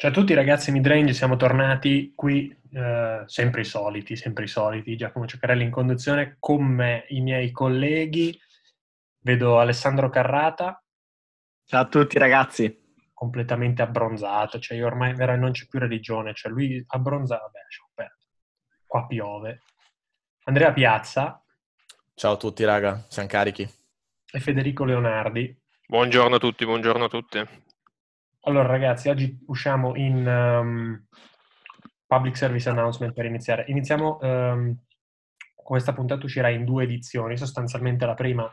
Ciao a tutti ragazzi Midrange, siamo tornati qui, eh, sempre i soliti, sempre i soliti, Giacomo Cioccarelli in conduzione, con me i miei colleghi, vedo Alessandro Carrata. Ciao a tutti ragazzi. Completamente abbronzato, cioè io ormai veramente non c'è più religione, cioè lui abbronzato, vabbè, aperto. qua piove. Andrea Piazza. Ciao a tutti raga, siamo carichi. E Federico Leonardi. Buongiorno a tutti, buongiorno a tutti. Allora ragazzi, oggi usciamo in um, public service announcement per iniziare. Iniziamo, um, questa puntata uscirà in due edizioni, sostanzialmente la prima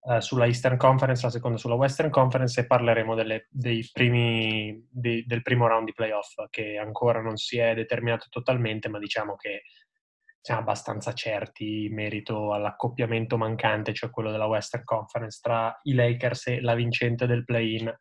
uh, sulla Eastern Conference, la seconda sulla Western Conference e parleremo delle, primi, di, del primo round di playoff che ancora non si è determinato totalmente, ma diciamo che siamo abbastanza certi in merito all'accoppiamento mancante, cioè quello della Western Conference tra i Lakers e la vincente del play-in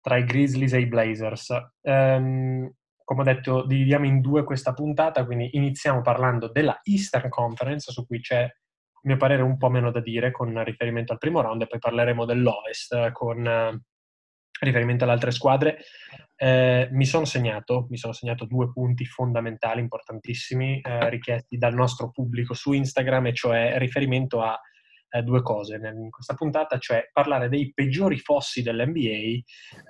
tra i Grizzlies e i Blazers. Um, come ho detto, dividiamo in due questa puntata, quindi iniziamo parlando della Eastern Conference, su cui c'è, a mio parere, un po' meno da dire con riferimento al primo round, e poi parleremo dell'Ovest con uh, riferimento alle altre squadre. Eh, mi sono segnato, mi sono segnato due punti fondamentali, importantissimi, eh, richiesti dal nostro pubblico su Instagram, e cioè riferimento a eh, due cose in questa puntata, cioè parlare dei peggiori fossi dell'NBA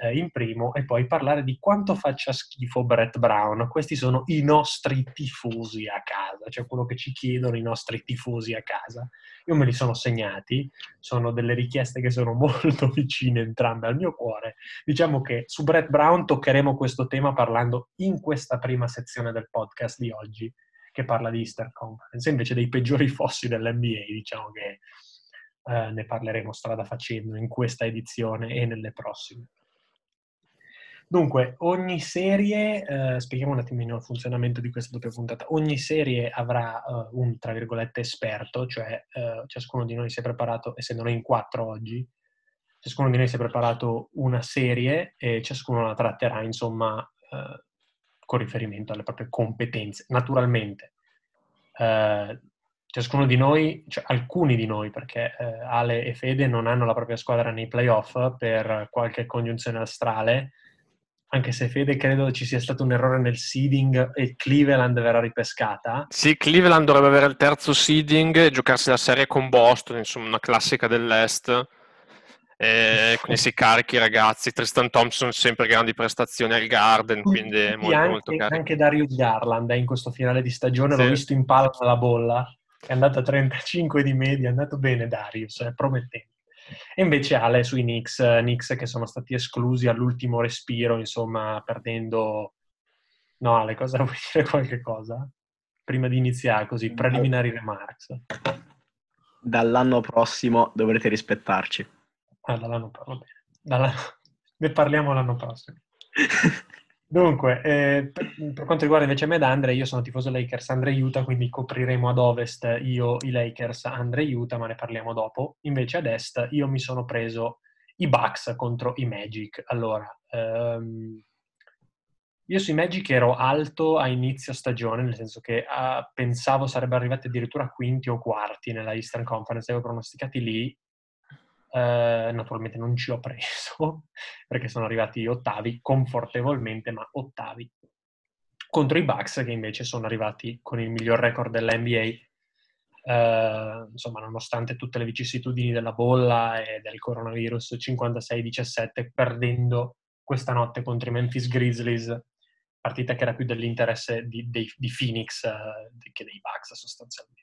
eh, in primo e poi parlare di quanto faccia schifo Brett Brown. Questi sono i nostri tifosi a casa, cioè quello che ci chiedono i nostri tifosi a casa. Io me li sono segnati, sono delle richieste che sono molto vicine entrambe al mio cuore. Diciamo che su Brett Brown toccheremo questo tema parlando in questa prima sezione del podcast di oggi che parla di Easter Conference, invece dei peggiori fossi dell'NBA, diciamo che eh, ne parleremo strada facendo in questa edizione e nelle prossime. Dunque, ogni serie, eh, spieghiamo un attimino il funzionamento di questa doppia puntata, ogni serie avrà uh, un, tra virgolette, esperto, cioè uh, ciascuno di noi si è preparato, essendo noi in quattro oggi, ciascuno di noi si è preparato una serie e ciascuno la tratterà, insomma, uh, con riferimento alle proprie competenze. Naturalmente, ciascuno di noi, cioè alcuni di noi, perché eh, Ale e Fede non hanno la propria squadra nei playoff per qualche congiunzione astrale, anche se Fede credo ci sia stato un errore nel seeding e Cleveland verrà ripescata. Sì, Cleveland dovrebbe avere il terzo seeding e giocarsi la serie con Boston, insomma una classica dell'Est. E quindi si carichi i ragazzi. Tristan Thompson sempre grandi prestazioni al Garden, quindi molto, anche, molto carico. Anche Darius Garland è in questo finale di stagione, sì. l'ho visto in palla alla bolla è andato a 35 di media, è andato bene Darius, è promettente. E invece Ale sui Knicks, Knicks che sono stati esclusi all'ultimo respiro, insomma, perdendo... No Ale, cosa vuoi dire qualche cosa? Prima di iniziare così, preliminari remarks. Dall'anno prossimo dovrete rispettarci. Ah, dall'anno prossimo, Dall'anno... Ne parliamo l'anno prossimo. Dunque, eh, per, per, quanto riguarda invece me ed Andre, io sono tifoso Lakers, Andre Utah, quindi copriremo ad ovest io i Lakers, Andre Utah, ma ne parliamo dopo. Invece ad est io mi sono preso i Bucks contro i Magic. Allora, ehm, io sui Magic ero alto a inizio stagione, nel senso che ah, pensavo sarebbero arrivati addirittura quinti o quarti nella Eastern Conference, avevo pronosticati lì eh, naturalmente non ci ho preso perché sono arrivati ottavi confortevolmente, ma ottavi contro i Bucks che invece sono arrivati con il miglior record dell'NBA. Eh, insomma, nonostante tutte le vicissitudini della bolla e del coronavirus 56-17, perdendo questa notte contro i Memphis Grizzlies, partita che era più dell'interesse di, di, di Phoenix eh, che dei Bucks sostanzialmente.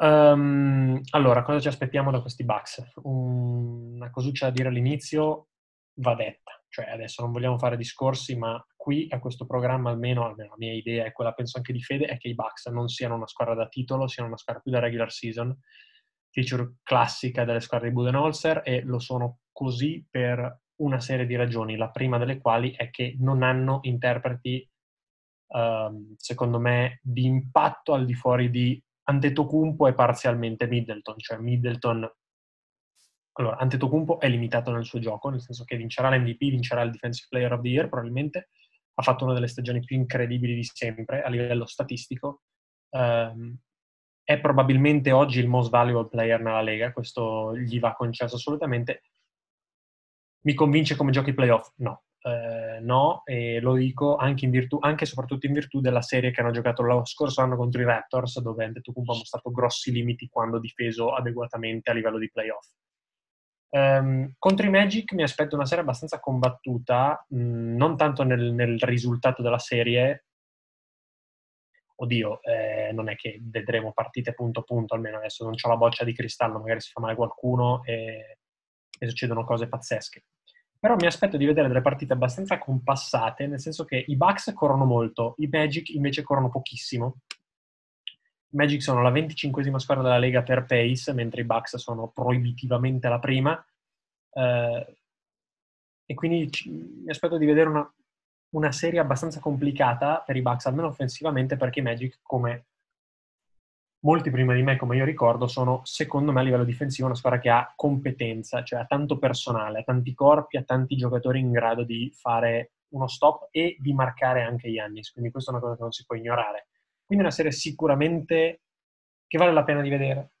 Um, allora, cosa ci aspettiamo da questi Bucks? Una cosuccia da dire all'inizio va detta, cioè adesso non vogliamo fare discorsi, ma qui a questo programma almeno, almeno la mia idea e quella penso anche di Fede, è che i Bucks non siano una squadra da titolo, siano una squadra più da regular season, feature classica delle squadre di Budenholzer e lo sono così per una serie di ragioni, la prima delle quali è che non hanno interpreti, um, secondo me, di impatto al di fuori di Antetokounmpo è parzialmente Middleton, cioè Middleton allora, Antetokounmpo è limitato nel suo gioco, nel senso che vincerà l'MVP, vincerà il Defensive Player of the Year, probabilmente ha fatto una delle stagioni più incredibili di sempre a livello statistico. Um, è probabilmente oggi il most valuable player nella Lega, questo gli va concesso assolutamente. Mi convince come giochi playoff? No. Eh, no, e lo dico anche, in virtù, anche e soprattutto in virtù della serie che hanno giocato lo scorso anno contro i Raptors, dove Antetokounmpo ha mostrato grossi limiti quando difeso adeguatamente a livello di playoff. Um, contro i Magic mi aspetto una serie abbastanza combattuta, mh, mm, non tanto nel, nel, risultato della serie. Oddio, eh, non è che vedremo partite punto punto, almeno adesso non ho la boccia di cristallo, magari si fa male qualcuno e, e succedono cose pazzesche. Però mi aspetto di vedere delle partite abbastanza compassate, nel senso che i Bucks corrono molto, i Magic invece corrono pochissimo. I Magic sono la 25esima squadra della Lega per pace, mentre i Bucks sono proibitivamente la prima. Eh, e quindi ci, mi aspetto di vedere una, una serie abbastanza complicata per i Bucks, almeno offensivamente, perché i Magic, come molti prima di me, come io ricordo, sono secondo me a livello difensivo una squadra che ha competenza, cioè ha tanto personale, ha tanti corpi, ha tanti giocatori in grado di fare uno stop e di marcare anche Yannis, quindi questa è una cosa che non si può ignorare. Quindi è una serie sicuramente che vale la pena di vedere.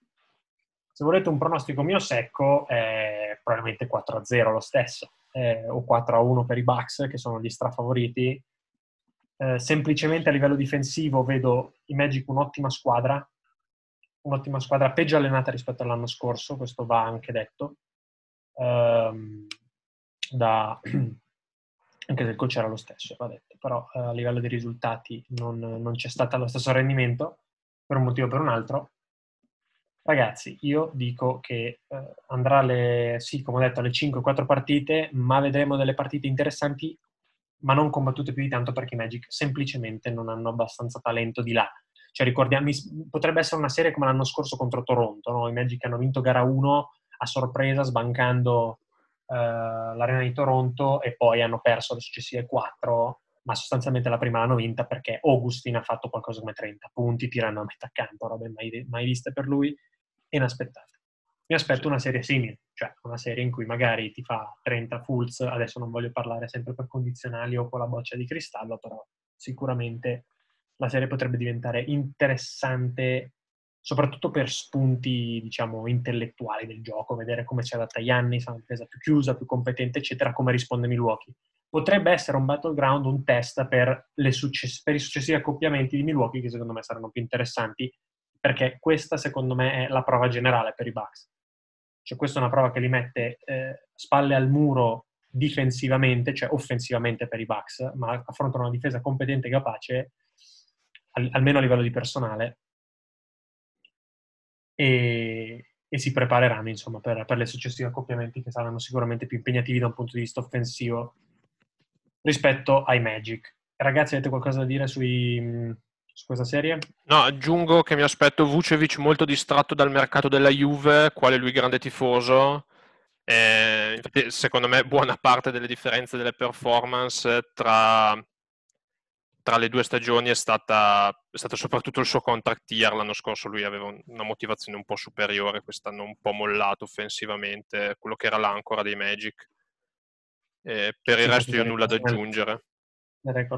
Se volete un pronostico mio secco, è probabilmente 4-0 lo stesso, eh, o 4-1 per i Bucks, che sono gli strafavoriti. Eh, semplicemente a livello difensivo vedo i Magic un'ottima squadra, un'ottima squadra peggio allenata rispetto all'anno scorso, questo va anche detto. Um, da, anche se il coach era lo stesso, va detto, però uh, a livello di risultati non, non, c'è stato lo stesso rendimento, per un motivo o per un altro. Ragazzi, io dico che uh, andrà alle, sì, come ho detto, alle 5-4 partite, ma vedremo delle partite interessanti, ma non combattute più di tanto perché i Magic semplicemente non hanno abbastanza talento di là cioè, ricordiamo, potrebbe essere una serie come l'anno scorso contro Toronto, no? i Magic hanno vinto gara 1 a sorpresa, sbancando uh, l'arena di Toronto e poi hanno perso le successive 4, ma sostanzialmente la prima l'hanno vinta perché Augustin ha fatto qualcosa come 30 punti tirando a metà campo, robe mai, mai viste per lui inaspettate. Mi aspetto una serie simile, cioè una serie in cui magari ti fa 30 fulls, adesso non voglio parlare sempre per condizionali o con la boccia di cristallo, però sicuramente la serie potrebbe diventare interessante soprattutto per spunti, diciamo, intellettuali del gioco, vedere come si adatta Yannis, una difesa più chiusa, più competente, eccetera, come risponde Milwaukee. Potrebbe essere un battleground, un test per, success- per i successivi accoppiamenti di Milwaukee, che secondo me saranno più interessanti, perché questa, secondo me, è la prova generale per i Bucks. Cioè, questa è una prova che li mette eh, spalle al muro difensivamente, cioè offensivamente per i Bucks, ma affrontano una difesa competente e capace almeno a livello di personale, e, e si prepareranno insomma, per, per le successive accoppiamenti che saranno sicuramente più impegnativi da un punto di vista offensivo rispetto ai Magic. Ragazzi, avete qualcosa da dire sui, su questa serie? No, aggiungo che mi aspetto Vucevic molto distratto dal mercato della Juve, quale lui grande tifoso. Eh, infatti, secondo me, buona parte delle differenze delle performance tra tra le due stagioni è, stata, è stato soprattutto il suo contract year. L'anno scorso lui aveva una motivazione un po' superiore, quest'anno un po' mollato offensivamente, quello che era l'ancora dei Magic. E per il resto io nulla da aggiungere.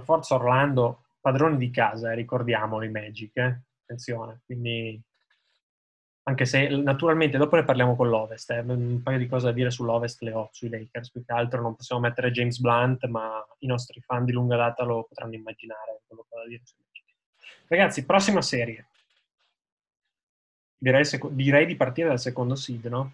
Forza Orlando, padroni di casa, eh, ricordiamolo i Magic, eh? attenzione. Quindi anche se naturalmente dopo ne parliamo con l'Ovest, eh. un paio di cose da dire sull'Ovest le ho, sui Lakers, più che altro non possiamo mettere James Blunt, ma i nostri fan di lunga data lo potranno immaginare. Ragazzi, prossima serie. Direi, direi di partire dal secondo seed, no?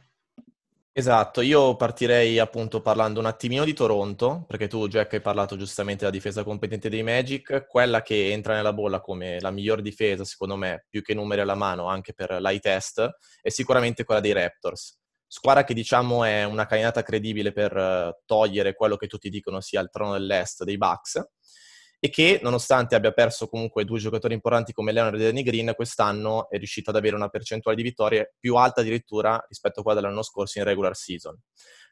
Esatto, io partirei appunto parlando un attimino di Toronto, perché tu Jack hai parlato giustamente della difesa competente dei Magic, quella che entra nella bolla come la miglior difesa, secondo me, più che numeri alla mano anche per l'eye test, è sicuramente quella dei Raptors. Squadra che diciamo è una candidata credibile per eh, togliere quello che tutti dicono sia il trono dell'est dei Bucks, e che nonostante abbia perso comunque due giocatori importanti come Leonard e Danny Green, quest'anno è riuscito ad avere una percentuale di vittorie più alta addirittura rispetto a quella dell'anno scorso in regular season.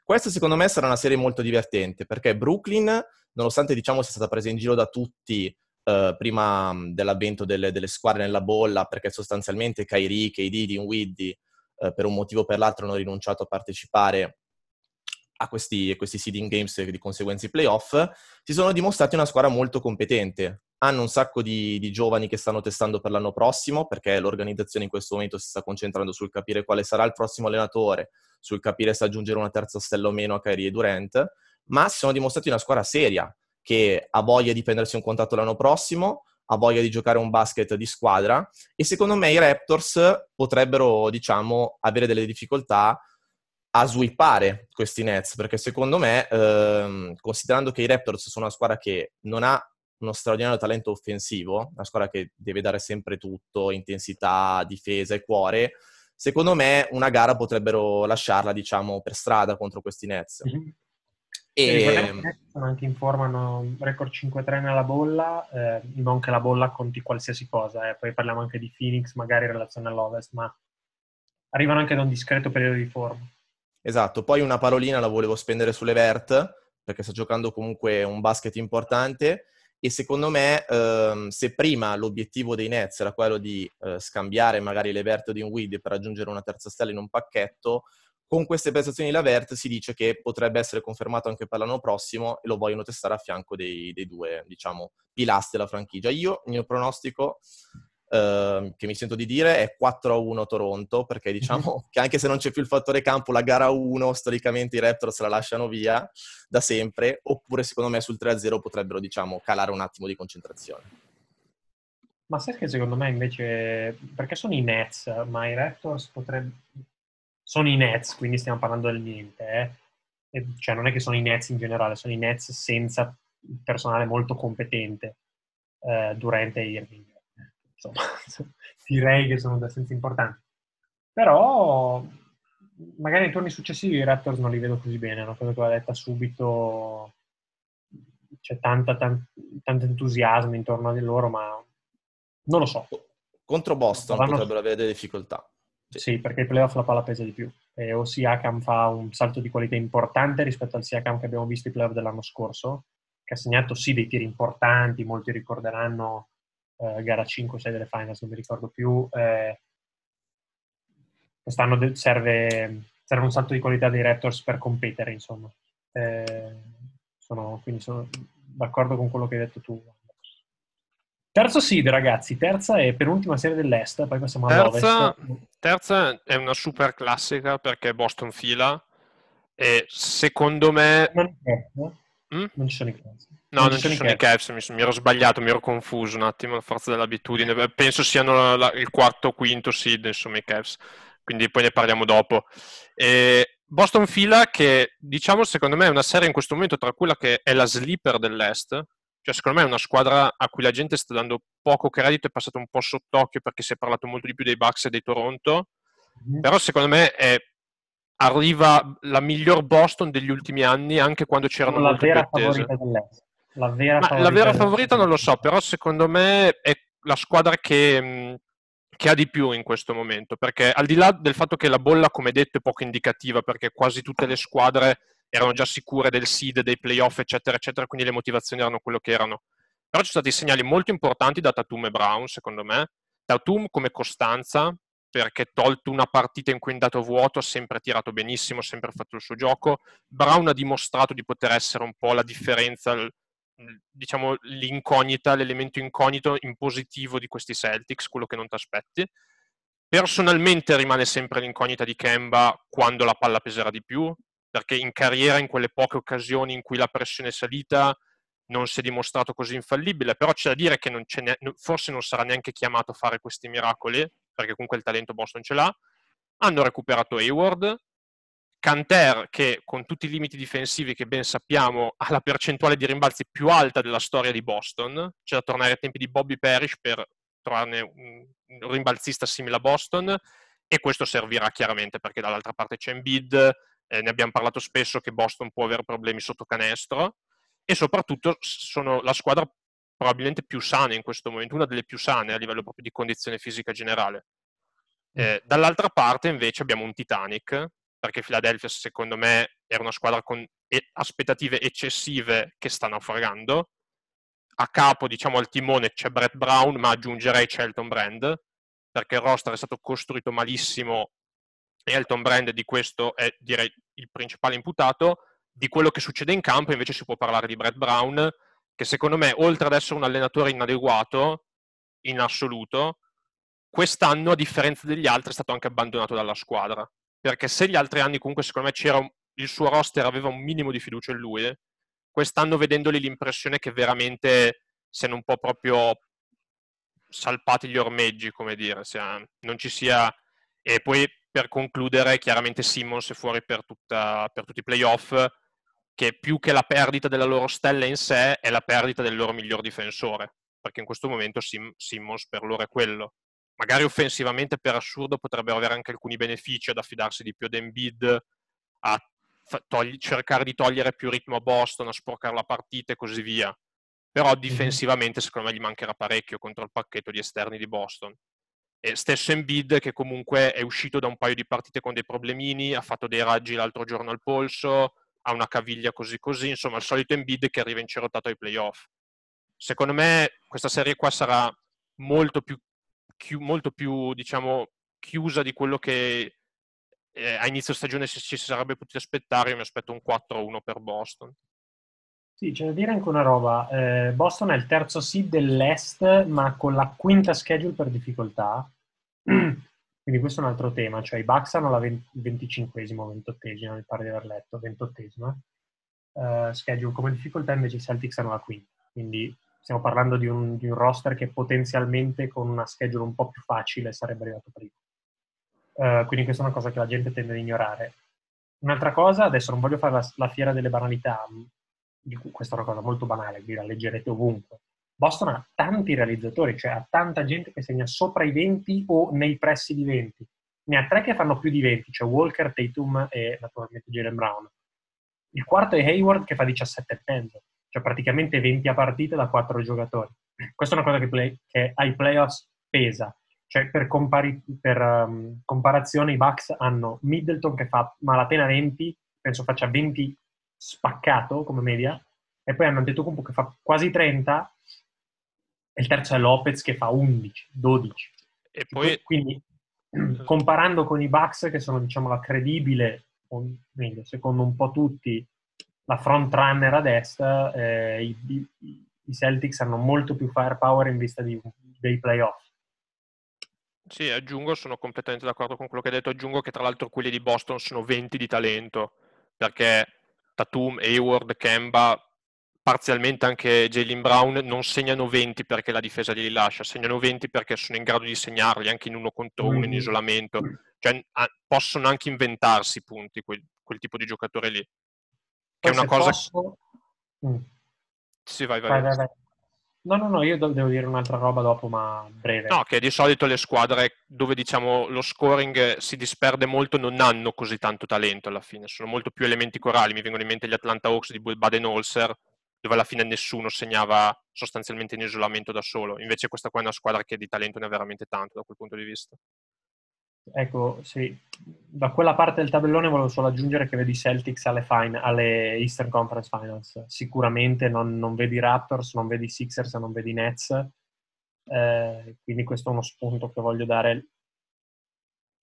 Questa secondo me sarà una serie molto divertente perché Brooklyn, nonostante diciamo sia stata presa in giro da tutti eh, prima dell'avvento delle, delle, squadre nella bolla, perché sostanzialmente Kyrie, KD, Dinwiddie eh, per un motivo o per l'altro hanno rinunciato a partecipare a questi, questi seeding games e di conseguenza i playoff, si sono dimostrati una squadra molto competente. Hanno un sacco di, di, giovani che stanno testando per l'anno prossimo, perché l'organizzazione in questo momento si sta concentrando sul capire quale sarà il prossimo allenatore, sul capire se aggiungere una terza stella o meno a Kyrie e Durant, ma si sono dimostrati una squadra seria, che ha voglia di prendersi un contratto l'anno prossimo, ha voglia di giocare un basket di squadra e secondo me i Raptors potrebbero, diciamo, avere delle difficoltà a swippare questi Nets, perché secondo me, ehm, considerando che i Raptors sono una squadra che non ha uno straordinario talento offensivo, una squadra che deve dare sempre tutto, intensità, difesa e cuore, secondo me una gara potrebbero lasciarla, diciamo, per strada contro questi Nets. Mm-hmm. E... Sono anche in forma, hanno record 5-3 nella bolla, eh, non che la bolla conti qualsiasi cosa, eh. poi parliamo anche di Phoenix, magari in relazione all'Ovest, ma arrivano anche da un discreto periodo di forma. Esatto, poi una parolina la volevo spendere sulle Vert, perché sta giocando comunque un basket importante e secondo me ehm, se prima l'obiettivo dei Nets era quello di eh, scambiare magari le Vert di un Weed per raggiungere una terza stella in un pacchetto, con queste prestazioni la Vert si dice che potrebbe essere confermato anche per l'anno prossimo e lo vogliono testare a fianco dei, dei due, diciamo, pilastri della franchigia. Io, il mio pronostico Ehm, che mi sento di dire è 4-1 Toronto, perché diciamo che anche se non c'è più il fattore campo, la gara 1 storicamente i Raptors la lasciano via da sempre, oppure secondo me sul 3-0 potrebbero diciamo calare un attimo di concentrazione. Ma sai che secondo me invece, perché sono i Nets, ma i Raptors potrebbero... Sono i Nets, quindi stiamo parlando del niente, eh? cioè non è che sono i Nets in generale, sono i Nets senza personale molto competente, eh, Durante e Irving insomma, direi che sono abbastanza importanti. Però magari nei turni successivi i Raptors non li vedo così bene, è una cosa che va detta subito, c'è tanta, tan, tanto entusiasmo intorno a di loro, ma non lo so. Contro Boston Vanno... potrebbero avere delle difficoltà. Sì. sì, perché il playoff la palla pesa di più. E o Siakam fa un salto di qualità importante rispetto al Siakam che abbiamo visto i playoff dell'anno scorso, che ha segnato sì dei tiri importanti, molti ricorderanno eh, gara 5 o 6 delle finals, non mi ricordo più. Eh, quest'anno de- serve, serve, un salto di qualità dei Raptors per competere, insomma. Eh, sono, quindi sono d'accordo con quello che hai detto tu. Terzo seed, ragazzi, terza e penultima serie dell'Est, poi passiamo terza, all'Ovest. Terza è una super classica perché Boston fila e secondo me... Non, mm? non ci sono i casi. No, non, non ci sono i Cavs, mi, mi, ero sbagliato, mi ero confuso un attimo, a forza dell'abitudine. Penso siano la, la, il quarto o quinto seed, insomma, i Cavs. Quindi poi ne parliamo dopo. E Boston fila che, diciamo, secondo me è una serie in questo momento tra quella che è la sleeper dell'Est, cioè secondo me è una squadra a cui la gente sta dando poco credito, è passato un po' sott'occhio perché si è parlato molto di più dei Bucks e dei Toronto, mm-hmm. però secondo me è arriva la miglior Boston degli ultimi anni, anche quando c'erano la vera favorita dell'Est. La vera, favorita, la vera favorita non lo so, però secondo me è la squadra che, che, ha di più in questo momento, perché al di là del fatto che la bolla, come detto, è poco indicativa, perché quasi tutte le squadre erano già sicure del seed, dei playoff, eccetera, eccetera, quindi le motivazioni erano quello che erano. Però ci sono stati segnali molto importanti da Tatum e Brown, secondo me. Tatum come costanza, perché tolto una partita in cui è andato vuoto ha sempre tirato benissimo, ha sempre fatto il suo gioco. Brown ha dimostrato di poter essere un po' la differenza, diciamo l'incognita, l'elemento incognito in positivo di questi Celtics, quello che non ti aspetti. Personalmente rimane sempre l'incognita di Kemba quando la palla peserà di più, perché in carriera, in quelle poche occasioni in cui la pressione è salita, non si è dimostrato così infallibile, però c'è da dire che non ne- forse non sarà neanche chiamato a fare questi miracoli, perché comunque il talento Boston ce l'ha. Hanno recuperato Hayward, Canter, che con tutti i limiti difensivi che ben sappiamo ha la percentuale di rimbalzi più alta della storia di Boston, c'è da tornare ai tempi di Bobby Parrish per trovarne un rimbalzista simile a Boston e questo servirà chiaramente perché dall'altra parte c'è Embiid, eh, ne abbiamo parlato spesso che Boston può avere problemi sotto canestro e soprattutto sono la squadra probabilmente più sana in questo momento, una delle più sane a livello proprio di condizione fisica generale. Eh, dall'altra parte invece abbiamo un Titanic perché Philadelphia secondo me era una squadra con aspettative eccessive che sta naufragando. A capo, diciamo, al timone c'è Brett Brown, ma aggiungerei Shelton Brand, perché il roster è stato costruito malissimo e Elton Brand di questo è, direi, il principale imputato. Di quello che succede in campo invece si può parlare di Brett Brown, che secondo me, oltre ad essere un allenatore inadeguato in assoluto, quest'anno, a differenza degli altri, è stato anche abbandonato dalla squadra perché se gli altri anni comunque secondo me c'era il suo roster aveva un minimo di fiducia in lui, quest'anno vedendoli l'impressione che veramente siano un po' proprio salpati gli ormeggi, come dire, sia, non ci sia... E poi per concludere, chiaramente Simmons è fuori per, tutta, per tutti i playoff, che più che la perdita della loro stella in sé è la perdita del loro miglior difensore, perché in questo momento Sim- Simmons per loro è quello. Magari offensivamente per assurdo potrebbero avere anche alcuni benefici ad affidarsi di più ad Embiid, a togli- cercare di togliere più ritmo a Boston, a sporcare la partita e così via. Però difensivamente secondo me gli mancherà parecchio contro il pacchetto di esterni di Boston. E stesso Embiid che comunque è uscito da un paio di partite con dei problemini, ha fatto dei raggi l'altro giorno al polso, ha una caviglia così così, insomma il solito Embiid che arriva incerottato ai playoff. Secondo me questa serie qua sarà molto più, chi, molto più diciamo, chiusa di quello che eh, a inizio stagione ci si sarebbe potuto aspettare, io mi aspetto un 4-1 per Boston. Sì, c'è da dire anche una roba. Eh, Boston è il terzo seed dell'Est, ma con la quinta schedule per difficoltà. Quindi questo è un altro tema, cioè i Bucks hanno la 25esima o 28esima, mi pare di aver letto, 28esima uh, schedule come difficoltà, invece i Celtics hanno la quinta. Quindi stiamo parlando di un, di un, roster che potenzialmente con una schedule un po' più facile sarebbe arrivato prima. Uh, quindi questa è una cosa che la gente tende ad ignorare. Un'altra cosa, adesso non voglio fare la, la fiera delle banalità, questa è una cosa molto banale, vi la leggerete ovunque, Boston ha tanti realizzatori, cioè ha tanta gente che segna sopra i 20 o nei pressi di 20. Ne ha tre che fanno più di 20, cioè Walker, Tatum e naturalmente Jalen Brown. Il quarto è Hayward che fa 17,5, cioè praticamente 20 a partita da 4 giocatori. Questa è una cosa che, play, che ai playoffs pesa. Cioè per, compari, per um, comparazione i Bucks hanno Middleton che fa malapena 20, penso faccia 20 spaccato come media, e poi hanno Antetokounmpo che fa quasi 30 e il terzo è Lopez che fa 11, 12. E poi... Quindi comparando con i Bucks che sono diciamo la credibile, o meglio, secondo un po' tutti, la front runner a destra, eh, i, i, Celtics hanno molto più firepower in vista di, dei playoff. Sì, aggiungo, sono completamente d'accordo con quello che hai detto, aggiungo che tra l'altro quelli di Boston sono 20 di talento, perché Tatum, Hayward, Kemba parzialmente anche Jalen Brown non segnano 20 perché la difesa li lascia, segnano 20 perché sono in grado di segnarli anche in uno contro uno, in mm. isolamento. Cioè, possono anche inventarsi punti quel, quel, tipo di giocatore lì. Che è una cosa... Posso... Mm. Sì, vai, vai. vai, vai, vai. No, no, no, io devo dire un'altra roba dopo, ma breve. No, che di solito le squadre dove diciamo lo scoring si disperde molto non hanno così tanto talento alla fine, sono molto più elementi corali. Mi vengono in mente gli Atlanta Hawks di Baden-Holzer, dove alla fine nessuno segnava sostanzialmente in isolamento da solo. Invece questa qua è una squadra che di talento ne ha veramente tanto da quel punto di vista. Ecco, sì, da quella parte del tabellone volevo solo aggiungere che vedi Celtics alle, fine, alle Eastern Conference Finals. Sicuramente non, non vedi Raptors, non vedi Sixers, non vedi Nets. Eh, quindi questo è uno spunto che voglio dare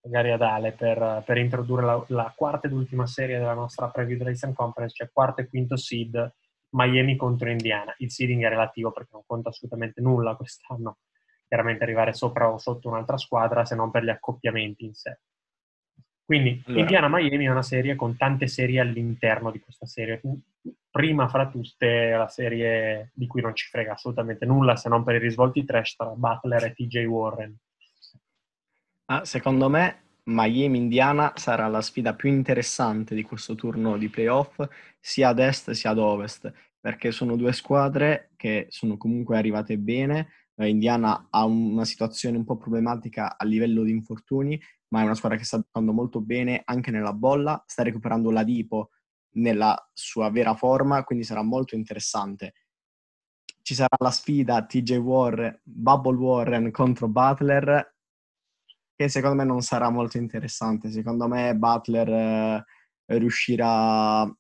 magari ad Ale per, per introdurre la, la, quarta ed ultima serie della nostra preview della Eastern Conference, cioè quarto e quinto seed Miami contro Indiana. Il seeding è relativo perché non conta assolutamente nulla quest'anno, chiaramente arrivare sopra o sotto un'altra squadra se non per gli accoppiamenti in sé. Quindi allora. Indiana-Miami è una serie con tante serie all'interno di questa serie. Prima fra tutte la serie di cui non ci frega assolutamente nulla se non per i risvolti trash tra Butler e TJ Warren. Ah, secondo me Miami-Indiana sarà la sfida più interessante di questo turno di playoff, sia ad est sia ad ovest, perché sono due squadre che sono comunque arrivate bene. Eh, Indiana ha una situazione un po' problematica a livello di infortuni, ma è una squadra che sta giocando molto bene anche nella bolla, sta recuperando la Dipo nella sua vera forma, quindi sarà molto interessante. Ci sarà la sfida TJ Warren, Bubble Warren contro Butler che secondo me non sarà molto interessante. Secondo me Butler eh, riuscirà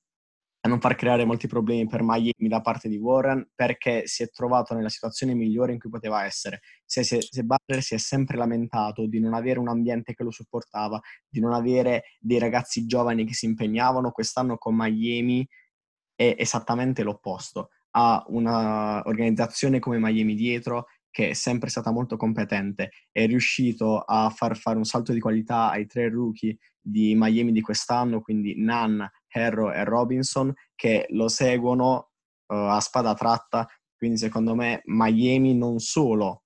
a non far creare molti problemi per Miami da parte di Warren perché si è trovato nella situazione migliore in cui poteva essere. Se, se, se, Butler si è sempre lamentato di non avere un ambiente che lo supportava, di non avere dei ragazzi giovani che si impegnavano, quest'anno con Miami è esattamente l'opposto. Ha un'organizzazione come Miami dietro, che è sempre stata molto competente, è riuscito a far fare un salto di qualità ai tre rookie di Miami di quest'anno, quindi Nan, Harrow e Robinson, che lo seguono uh, a spada tratta. Quindi secondo me Miami non solo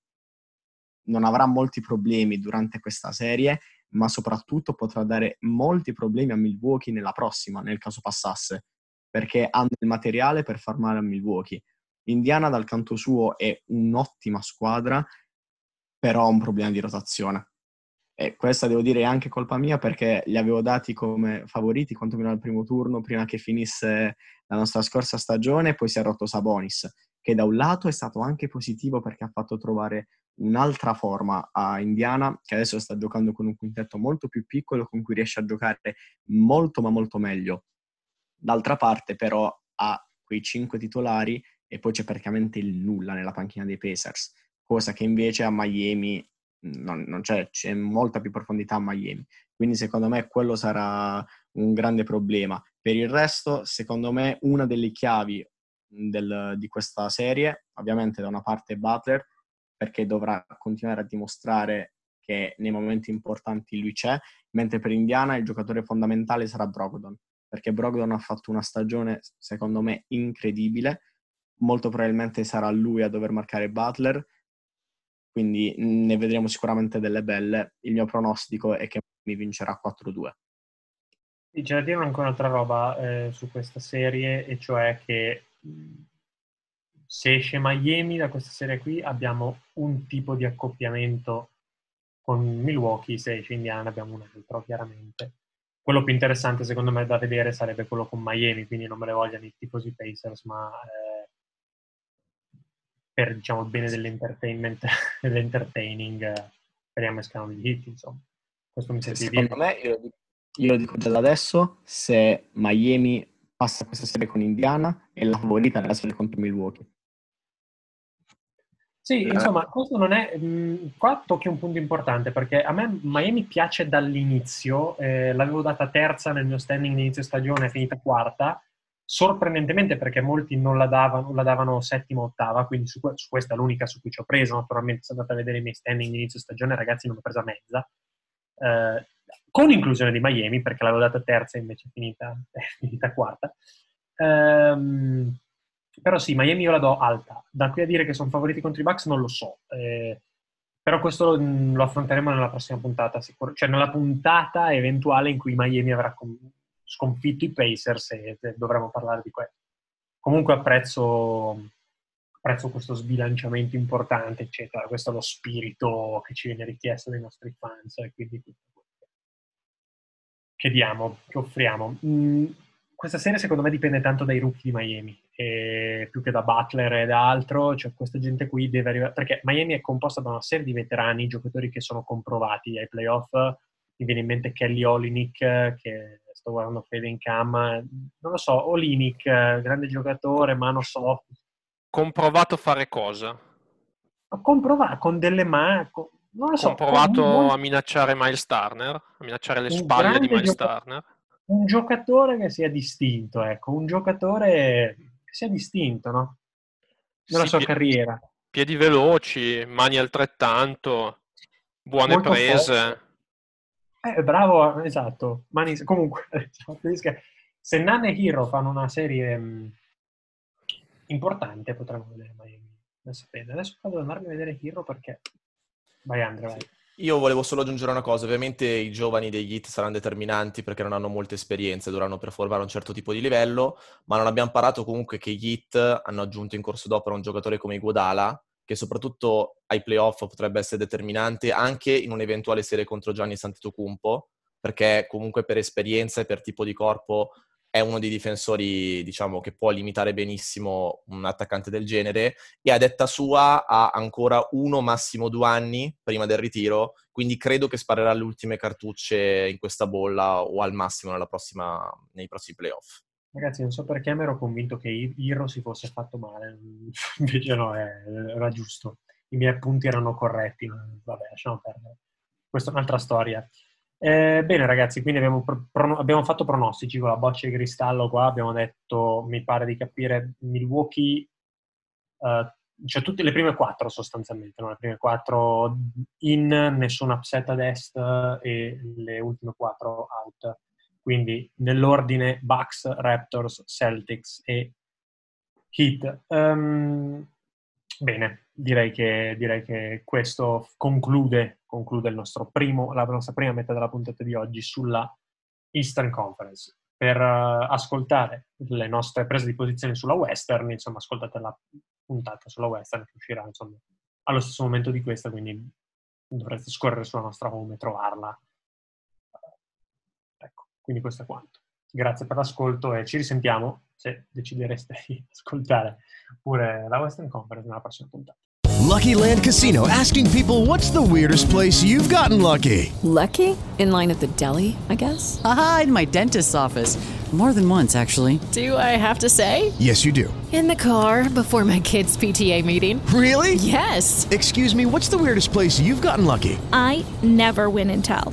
non avrà molti problemi durante questa serie, ma soprattutto potrà dare molti problemi a Milwaukee nella prossima, nel caso passasse, perché hanno il materiale per far male a Milwaukee. Indiana dal canto suo è un'ottima squadra, però ha un problema di rotazione. E questa devo dire è anche colpa mia perché li avevo dati come favoriti, quantomeno al primo turno, prima che finisse la nostra scorsa stagione, poi si è rotto Sabonis, che da un lato è stato anche positivo perché ha fatto trovare un'altra forma a Indiana, che adesso sta giocando con un quintetto molto più piccolo, con cui riesce a giocare molto ma molto meglio. D'altra parte però ha quei cinque titolari e poi c'è praticamente il nulla nella panchina dei Pacers, cosa che invece a Miami non, non c'è, c'è molta più profondità a Miami. Quindi secondo me quello sarà un grande problema. Per il resto, secondo me, una delle chiavi del, di questa serie, ovviamente da una parte Butler, perché dovrà continuare a dimostrare che nei momenti importanti lui c'è, mentre per Indiana il giocatore fondamentale sarà Brogdon, perché Brogdon ha fatto una stagione, secondo me, incredibile, molto probabilmente sarà lui a dover marcare Butler, quindi ne vedremo sicuramente delle belle. Il mio pronostico è che mi vincerà 4-2. C'è da dire ancora un'altra roba eh, su questa serie, e cioè che se esce Miami da questa serie qui abbiamo un tipo di accoppiamento con Milwaukee, se esce Indiana abbiamo un altro, chiaramente. Quello più interessante secondo me da vedere sarebbe quello con Miami, quindi non me ne vogliano i tifosi Pacers, ma eh, per diciamo, il bene dell'entertainment, dell'entertaining, eh, speriamo escano gli hit, insomma. Questo mi sente Secondo dire. me, io lo, dico, io lo dico già da adesso, se Miami passa questa serie con Indiana, è la favorita nella serie contro Milwaukee. Sì, eh. insomma, questo non è. Mh, qua tocchi un punto importante perché a me Miami piace dall'inizio. Eh, l'avevo data terza nel mio standing inizio stagione, è finita quarta. Sorprendentemente perché molti non la davano, la davano settima ottava, quindi su, su, questa è l'unica su cui ci ho preso. Naturalmente, se andate a vedere i miei standing inizio stagione, ragazzi, non ho presa mezza. Eh, con inclusione di Miami, perché l'avevo data terza invece è finita, è finita quarta. Ehm, però sì, Miami io la do alta. Da qui a dire che sono favoriti contro i Bucks non lo so. Eh, però questo lo, lo, affronteremo nella prossima puntata, sicur- cioè nella puntata eventuale in cui Miami avrà com- sconfitto i Pacers e, dovremo parlare di questo. Comunque apprezzo, apprezzo questo sbilanciamento importante, eccetera. Questo è lo spirito che ci viene richiesto dai nostri fans e quindi che diamo, che offriamo. Mm, questa serie secondo me dipende tanto dai rookie di Miami, più che da Butler e da altro, cioè questa gente qui deve arrivare, perché Miami è composta da una serie di veterani, giocatori che sono comprovati ai playoff, mi viene in mente Kelly Olinick, che sto guardando Fede in cam, non lo so, Olinick, grande giocatore, mano soft. Comprovato a fare cosa? Comprovato, con delle mani, non lo so. Comprovato con... a minacciare Miles Turner, a minacciare le spalle di Miles gioca- Turner un giocatore che sia distinto, ecco, un giocatore che sia distinto, no? Nella sì, sua piedi, carriera. Piedi veloci, mani altrettanto, buone Molto prese. Eh, bravo, esatto. Mani, comunque, se Nan e Hero fanno una serie mh, mm, importante, potremmo vedere Miami. Adesso, adesso devo andarmi a vedere Hero perché... Vai Andrea, vai. Io volevo solo aggiungere una cosa, ovviamente i giovani degli hit saranno determinanti perché non hanno molte esperienze, dovranno performare un certo tipo di livello, ma non abbiamo parato comunque che gli hit hanno aggiunto in corso d'opera un giocatore come Iguodala, che soprattutto ai playoff potrebbe essere determinante anche in un'eventuale serie contro Gianni Santetokounmpo, perché comunque per esperienza e per tipo di corpo è uno dei difensori, diciamo, che può limitare benissimo un attaccante del genere e a detta sua ha ancora uno, massimo due anni prima del ritiro, quindi credo che sparerà le ultime cartucce in questa bolla o al massimo prossima, nei prossimi playoff. Ragazzi, non so perché mi ero convinto che Hiro si fosse fatto male, invece no, era giusto. I miei appunti erano corretti, vabbè, lasciamo perdere. Questa è un'altra storia. Eh, bene ragazzi, quindi abbiamo, pro- abbiamo, fatto pronostici con la boccia di cristallo qua, abbiamo detto, mi pare di capire, Milwaukee uh, cioè tutte le prime quattro sostanzialmente, no? le prime quattro in, nessun upset ad est e le ultime quattro out. Quindi nell'ordine Bucks, Raptors, Celtics e Heat. Um, bene, direi che, direi che questo conclude, conclude primo, la nostra prima metà della puntata di oggi sulla Eastern Conference. Per uh, ascoltare le nostre prese di posizione sulla Western, insomma, ascoltate la puntata sulla Western che uscirà insomma, allo stesso momento di questa, quindi dovreste scorrere sulla nostra home e trovarla. Quindi questo è quanto. Grazie per l'ascolto e ci risentiamo se decidereste di ascoltare pure la Western Conference nella prossima puntata. Lucky Land Casino asking people what's the weirdest place you've gotten lucky? Lucky? In line at the deli, I guess? Aha, in my dentist's office. More than once, actually. Do I have to say? Yes, you do. In the car before my kids' PTA meeting. Really? Yes. Excuse me, what's the weirdest place you've gotten lucky? I never win and tell.